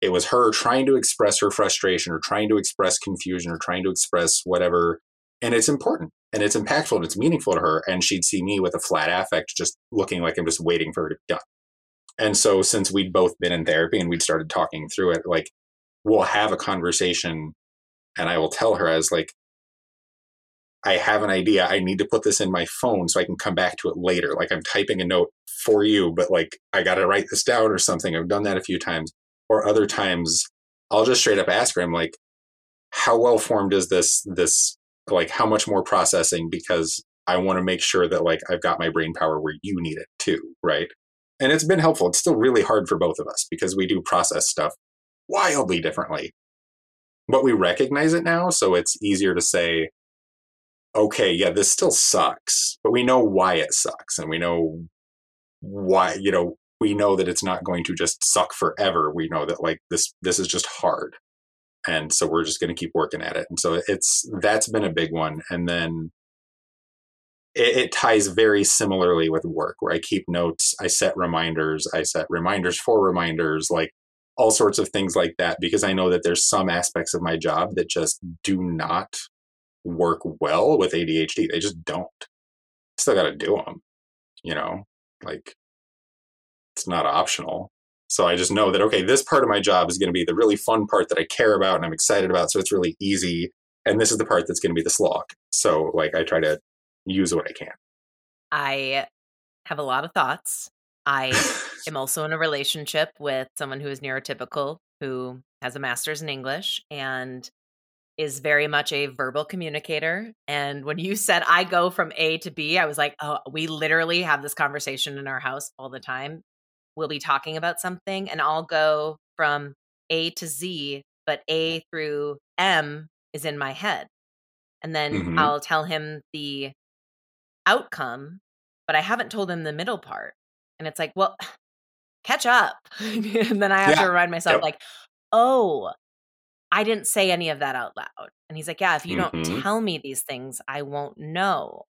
It was her trying to express her frustration or trying to express confusion or trying to express whatever. And it's important and it's impactful and it's meaningful to her. And she'd see me with a flat affect, just looking like I'm just waiting for her to be done. And so, since we'd both been in therapy and we'd started talking through it, like we'll have a conversation and I will tell her as like, I have an idea. I need to put this in my phone so I can come back to it later. Like I'm typing a note for you, but like I got to write this down or something. I've done that a few times. Or other times I'll just straight up ask her, I'm like, how well formed is this, this, like how much more processing? Because I want to make sure that like I've got my brain power where you need it too. Right. And it's been helpful. It's still really hard for both of us because we do process stuff wildly differently. But we recognize it now. So it's easier to say, okay, yeah, this still sucks, but we know why it sucks and we know why, you know, we know that it's not going to just suck forever. We know that like this this is just hard. And so we're just going to keep working at it. And so it's that's been a big one. And then it, it ties very similarly with work where I keep notes, I set reminders, I set reminders for reminders, like all sorts of things like that because I know that there's some aspects of my job that just do not work well with ADHD. They just don't. Still got to do them, you know, like it's not optional. So I just know that, okay, this part of my job is going to be the really fun part that I care about and I'm excited about. So it's really easy. And this is the part that's going to be the slog. So, like, I try to use what I can. I have a lot of thoughts. I am also in a relationship with someone who is neurotypical, who has a master's in English. And is very much a verbal communicator. And when you said I go from A to B, I was like, oh, we literally have this conversation in our house all the time. We'll be talking about something and I'll go from A to Z, but A through M is in my head. And then mm-hmm. I'll tell him the outcome, but I haven't told him the middle part. And it's like, well, catch up. and then I have yeah. to remind myself, yep. like, oh, I didn't say any of that out loud. And he's like, Yeah, if you mm-hmm. don't tell me these things, I won't know.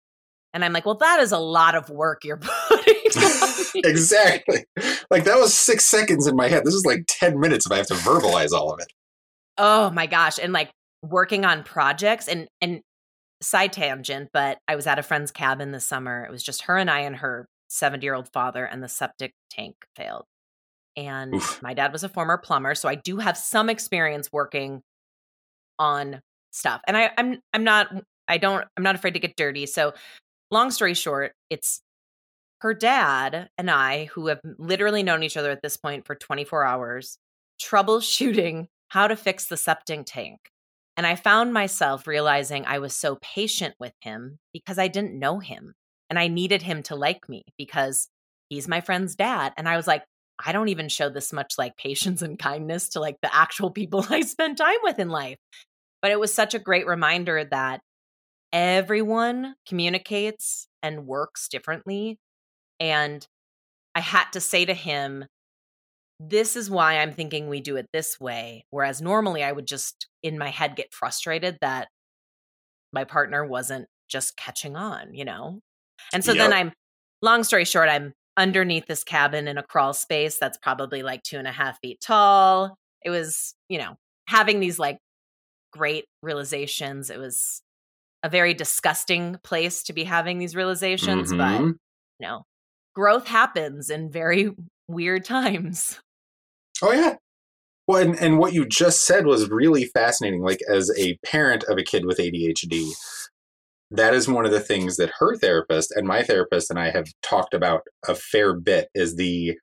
And I'm like, Well, that is a lot of work you're exactly. Like that was six seconds in my head. This is like 10 minutes if I have to verbalize all of it. Oh my gosh. And like working on projects and and side tangent, but I was at a friend's cabin this summer. It was just her and I and her 70 year old father, and the septic tank failed. And Oof. my dad was a former plumber, so I do have some experience working on stuff. And I, I'm I'm not I don't I'm not afraid to get dirty. So long story short, it's her dad and I, who have literally known each other at this point for 24 hours, troubleshooting how to fix the septic tank. And I found myself realizing I was so patient with him because I didn't know him and I needed him to like me because he's my friend's dad. And I was like, I don't even show this much like patience and kindness to like the actual people I spend time with in life. But it was such a great reminder that everyone communicates and works differently. And I had to say to him, this is why I'm thinking we do it this way. Whereas normally I would just in my head get frustrated that my partner wasn't just catching on, you know? And so yep. then I'm, long story short, I'm underneath this cabin in a crawl space that's probably like two and a half feet tall. It was, you know, having these like great realizations. It was a very disgusting place to be having these realizations, mm-hmm. but you know, growth happens in very weird times. Oh yeah. Well, and, and what you just said was really fascinating. Like as a parent of a kid with ADHD, that is one of the things that her therapist and my therapist and I have talked about a fair bit is the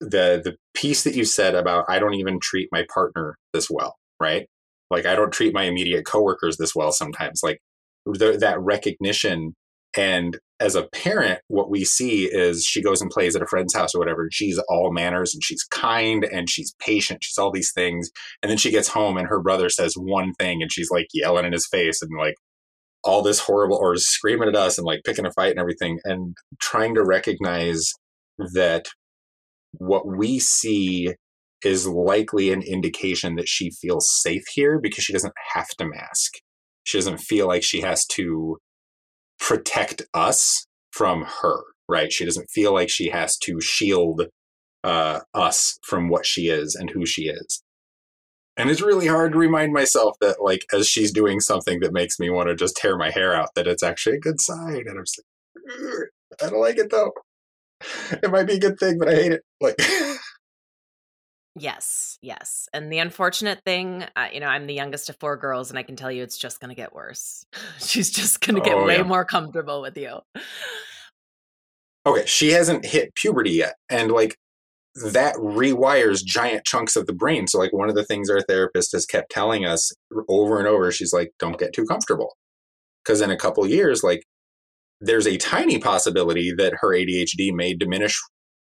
the the piece that you said about I don't even treat my partner this well, right? Like I don't treat my immediate coworkers this well sometimes. Like the, that recognition and as a parent, what we see is she goes and plays at a friend's house or whatever. She's all manners and she's kind and she's patient. She's all these things. And then she gets home and her brother says one thing and she's like yelling in his face and like all this horrible or screaming at us and like picking a fight and everything. And trying to recognize that what we see is likely an indication that she feels safe here because she doesn't have to mask. She doesn't feel like she has to protect us from her, right? She doesn't feel like she has to shield uh, us from what she is and who she is. And it's really hard to remind myself that, like, as she's doing something that makes me want to just tear my hair out, that it's actually a good sign. And I'm just like, I don't like it though. It might be a good thing, but I hate it. Like, Yes, yes. And the unfortunate thing, uh, you know, I'm the youngest of four girls, and I can tell you it's just going to get worse. She's just going to get oh, way yeah. more comfortable with you. Okay, she hasn't hit puberty yet. And like that rewires giant chunks of the brain. So, like, one of the things our therapist has kept telling us over and over, she's like, don't get too comfortable. Because in a couple years, like, there's a tiny possibility that her ADHD may diminish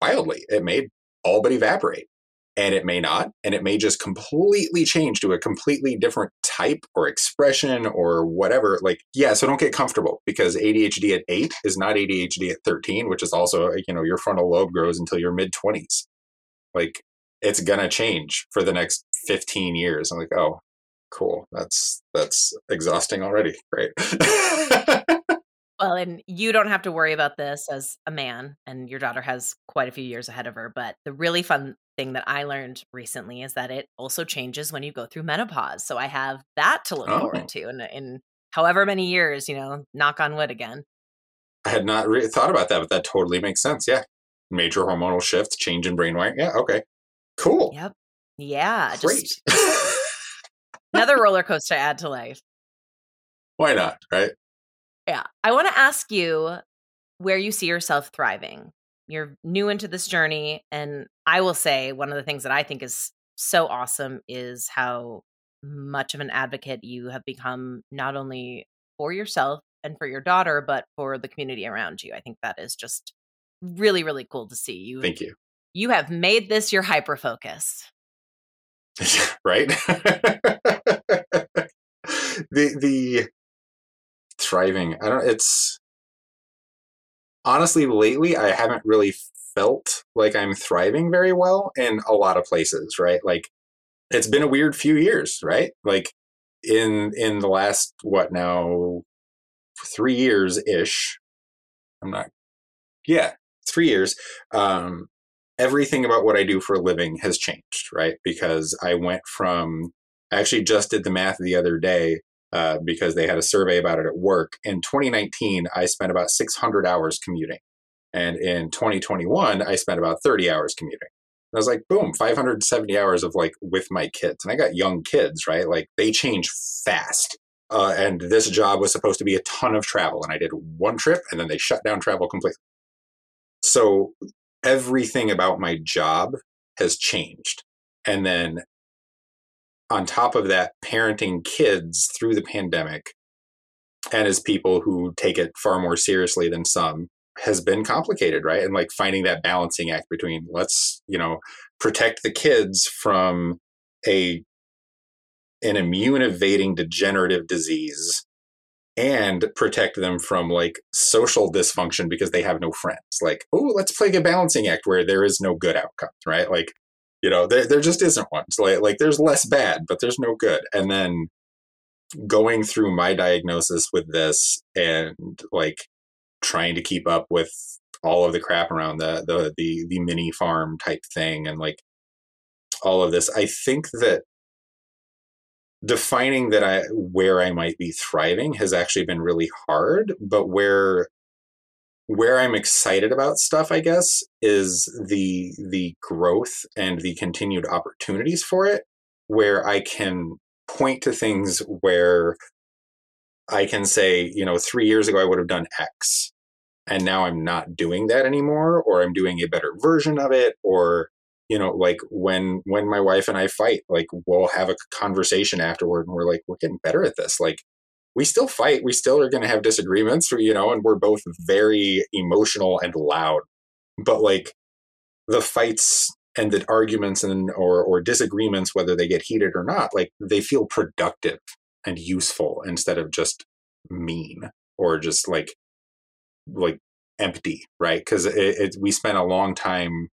wildly. It may all but evaporate and it may not and it may just completely change to a completely different type or expression or whatever like yeah so don't get comfortable because adhd at 8 is not adhd at 13 which is also uh, you know your frontal lobe grows until your mid 20s like it's gonna change for the next 15 years. I'm like oh cool. That's that's exhausting already. Great Well, and you don't have to worry about this as a man, and your daughter has quite a few years ahead of her. But the really fun thing that I learned recently is that it also changes when you go through menopause. So I have that to look oh. forward to in, in however many years, you know, knock on wood again. I had not really thought about that, but that totally makes sense. Yeah. Major hormonal shift, change in brain wiring. Yeah. Okay. Cool. Yep. Yeah. Great. Just another roller coaster to add to life. Why not? Right. Yeah. I want to ask you where you see yourself thriving. You're new into this journey. And I will say, one of the things that I think is so awesome is how much of an advocate you have become, not only for yourself and for your daughter, but for the community around you. I think that is just really, really cool to see. You Thank you. You have made this your hyper focus. right? the the thriving. I don't. It's honestly lately I haven't really felt like I'm thriving very well in a lot of places. Right, like it's been a weird few years. Right, like in in the last what now three years ish. I'm not. Yeah, three years. Um, everything about what I do for a living has changed, right? Because I went from, I actually just did the math the other day uh, because they had a survey about it at work. In 2019, I spent about 600 hours commuting. And in 2021, I spent about 30 hours commuting. And I was like, boom, 570 hours of like with my kids. And I got young kids, right? Like they change fast. Uh, and this job was supposed to be a ton of travel. And I did one trip and then they shut down travel completely. So everything about my job has changed. And then on top of that, parenting kids through the pandemic and as people who take it far more seriously than some has been complicated, right? And like finding that balancing act between let's, you know, protect the kids from a an immune evading degenerative disease and protect them from like social dysfunction because they have no friends. Like, oh, let's play a balancing act where there is no good outcome, right? Like, you know, there there just isn't one. So like, like there's less bad, but there's no good. And then going through my diagnosis with this and like trying to keep up with all of the crap around the the the, the mini farm type thing and like all of this, I think that defining that I where I might be thriving has actually been really hard, but where where I'm excited about stuff, I guess, is the the growth and the continued opportunities for it, where I can point to things where I can say, you know, three years ago I would have done X, and now I'm not doing that anymore, or I'm doing a better version of it, or you know like when when my wife and i fight like we'll have a conversation afterward and we're like we're getting better at this. Like we still fight we still are going to have disagreements you know and we're both very emotional and loud. But like the fights and the arguments and or or disagreements whether they get heated or not like they feel productive and useful instead of just mean or just like like empty right? Because it, it, we spent a long time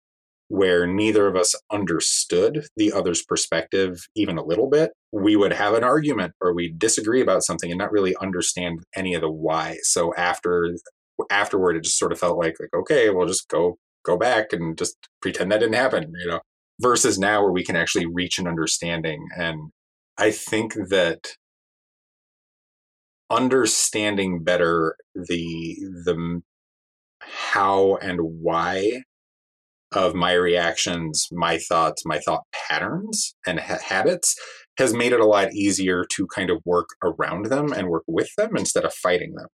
where neither of us understood the other's perspective even a little bit, we would have an argument or we'd disagree about something and not really understand any of the why. So after afterward, it just sort of felt like like okay, we'll just go go back and just pretend that didn't happen, you know. Versus now where we can actually reach an understanding, and I think that understanding better the the how and why of my reactions, my thoughts, my thought patterns and ha- habits has made it a lot easier to kind of work around them and work with them instead of fighting them.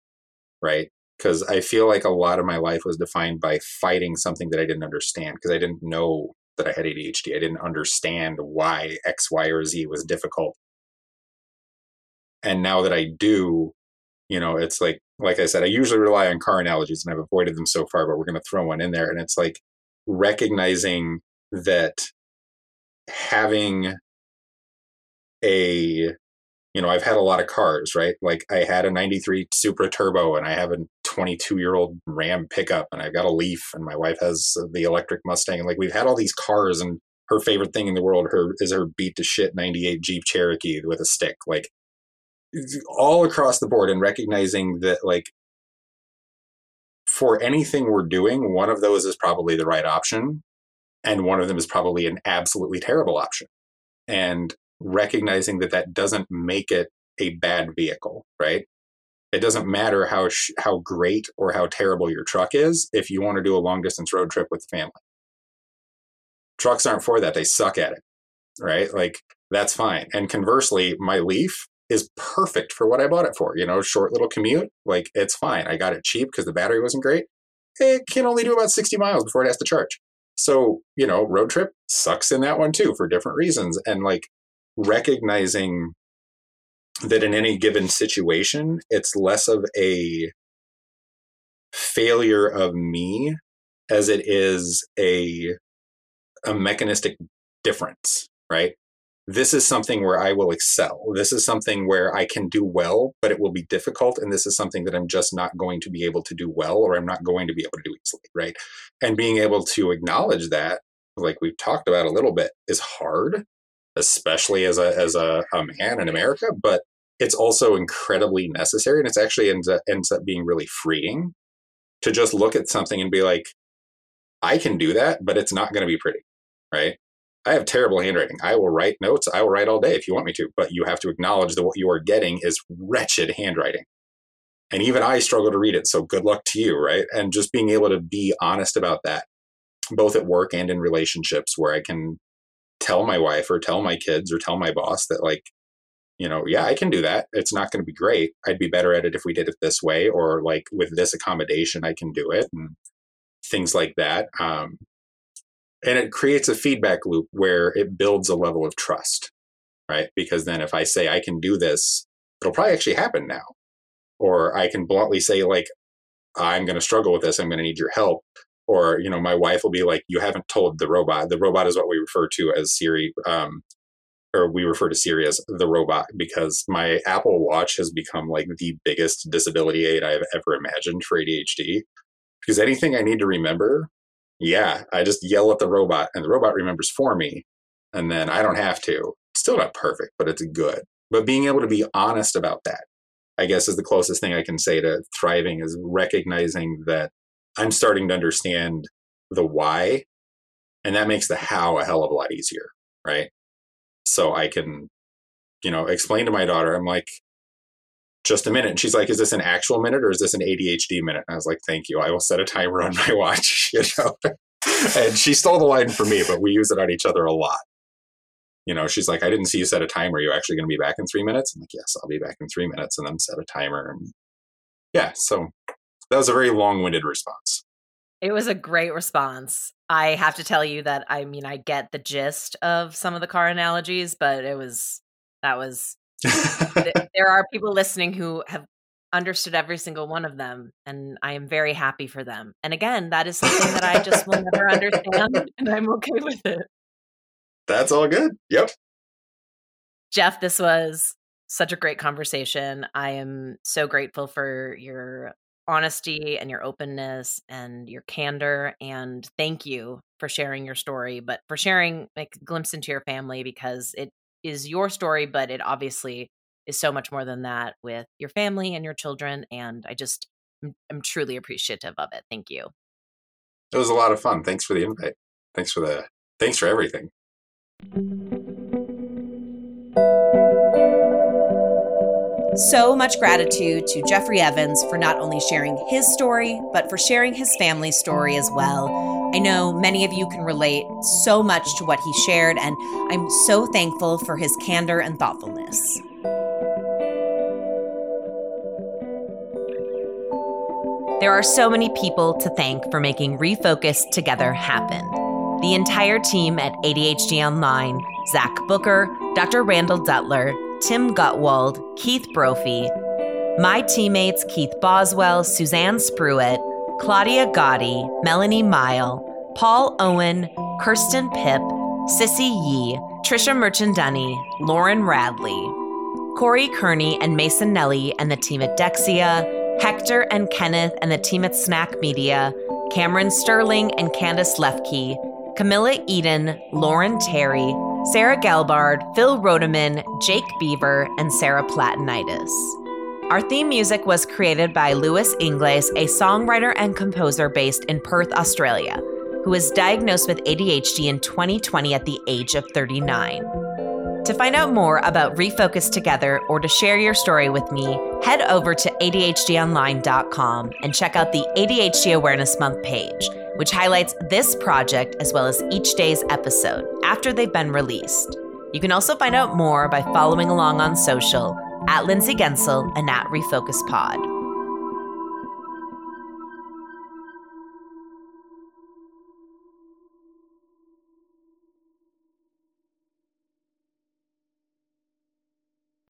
Right. Because I feel like a lot of my life was defined by fighting something that I didn't understand because I didn't know that I had ADHD. I didn't understand why X, Y, or Z was difficult. And now that I do, you know, it's like, like I said, I usually rely on car analogies and I've avoided them so far, but we're going to throw one in there. And it's like, recognizing that having a you know i've had a lot of cars right like i had a 93 supra turbo and i have a 22 year old ram pickup and i've got a leaf and my wife has the electric mustang like we've had all these cars and her favorite thing in the world her is her beat to shit 98 jeep cherokee with a stick like all across the board and recognizing that like for anything we're doing, one of those is probably the right option, and one of them is probably an absolutely terrible option. And recognizing that that doesn't make it a bad vehicle, right? It doesn't matter how sh- how great or how terrible your truck is if you want to do a long distance road trip with the family. Trucks aren't for that; they suck at it, right? Like that's fine. And conversely, my Leaf is perfect for what I bought it for. You know, short little commute, like it's fine. I got it cheap because the battery wasn't great. It can only do about 60 miles before it has to charge. So, you know, road trip sucks in that one too for different reasons. And like recognizing that in any given situation, it's less of a failure of me as it is a a mechanistic difference, right? this is something where I will excel. This is something where I can do well, but it will be difficult. And this is something that I'm just not going to be able to do well, or I'm not going to be able to do easily. Right. And being able to acknowledge that, like we've talked about a little bit, is hard, especially as a, as a, a man in America, but it's also incredibly necessary. And it's actually ends up, ends up being really freeing to just look at something and be like, I can do that, but it's not going to be pretty, right? I have terrible handwriting. I will write notes. I will write all day if you want me to, but you have to acknowledge that what you are getting is wretched handwriting. And even I struggle to read it. So good luck to you, right? And just being able to be honest about that, both at work and in relationships, where I can tell my wife or tell my kids or tell my boss that, like, you know, yeah, I can do that. It's not going to be great. I'd be better at it if we did it this way, or like with this accommodation, I can do it, and things like that. Um, and it creates a feedback loop where it builds a level of trust, right? Because then if I say I can do this, it'll probably actually happen now. Or I can bluntly say, like, I'm going to struggle with this. I'm going to need your help. Or, you know, my wife will be like, you haven't told the robot. The robot is what we refer to as Siri. Um, or we refer to Siri as the robot because my Apple Watch has become like the biggest disability aid I've ever imagined for ADHD. Because anything I need to remember, yeah, I just yell at the robot and the robot remembers for me. And then I don't have to. Still not perfect, but it's good. But being able to be honest about that, I guess, is the closest thing I can say to thriving is recognizing that I'm starting to understand the why. And that makes the how a hell of a lot easier, right? so I can, you know, explain to my daughter, I'm like, just a minute. And she's like, is this an actual minute or is this an ADHD minute? And I was like, thank you. I will set a timer on my watch, you know. and she stole the line from me, but we use it on each other a lot. You know, she's like, I didn't see you set a timer. Are you actually going to be back in three minutes? I'm like, yes, I'll be back in three minutes. And then set a timer. And yeah, so that was a very long winded response. It was a great response. I have to tell you that I mean I get the gist of some of the car analogies, but it was that was there are people listening who have understood every single one of them and I am very happy for them. And again, that is something that I just will never understand and I'm okay with it. That's all good. Yep. Jeff, this was such a great conversation. I am so grateful for your honesty and your openness and your candor and thank you for sharing your story but for sharing like a glimpse into your family because it is your story but it obviously is so much more than that with your family and your children and i just am truly appreciative of it. Thank you. It was a lot of fun. Thanks for the invite. Thanks for the thanks for everything So much gratitude to Geoffrey Evans for not only sharing his story, but for sharing his family's story as well. I know many of you can relate so much to what he shared, and I'm so thankful for his candor and thoughtfulness. There are so many people to thank for making Refocused Together happen. The entire team at ADHD Online, Zach Booker, Dr. Randall Duttler, Tim Gutwald, Keith Brophy, my teammates Keith Boswell, Suzanne Spruitt, Claudia Gotti, Melanie Mile, Paul Owen, Kirsten Pip, Sissy Yee, Trisha Merchandunny, Lauren Radley, Corey Kearney and Mason Nelly and the team at Dexia, Hector and Kenneth and the team at Snack Media, Cameron Sterling and Candace Lefke, Camilla Eden, Lauren Terry, Sarah Gelbard, Phil Rodeman, Jake Beaver, and Sarah Platinitis. Our theme music was created by Lewis Ingles, a songwriter and composer based in Perth, Australia, who was diagnosed with ADHD in 2020 at the age of 39. To find out more about Refocused Together or to share your story with me, head over to ADHDonline.com and check out the ADHD Awareness Month page, which highlights this project as well as each day's episode after they've been released. You can also find out more by following along on social at Lindsay Guentzel and at Refocus Pod.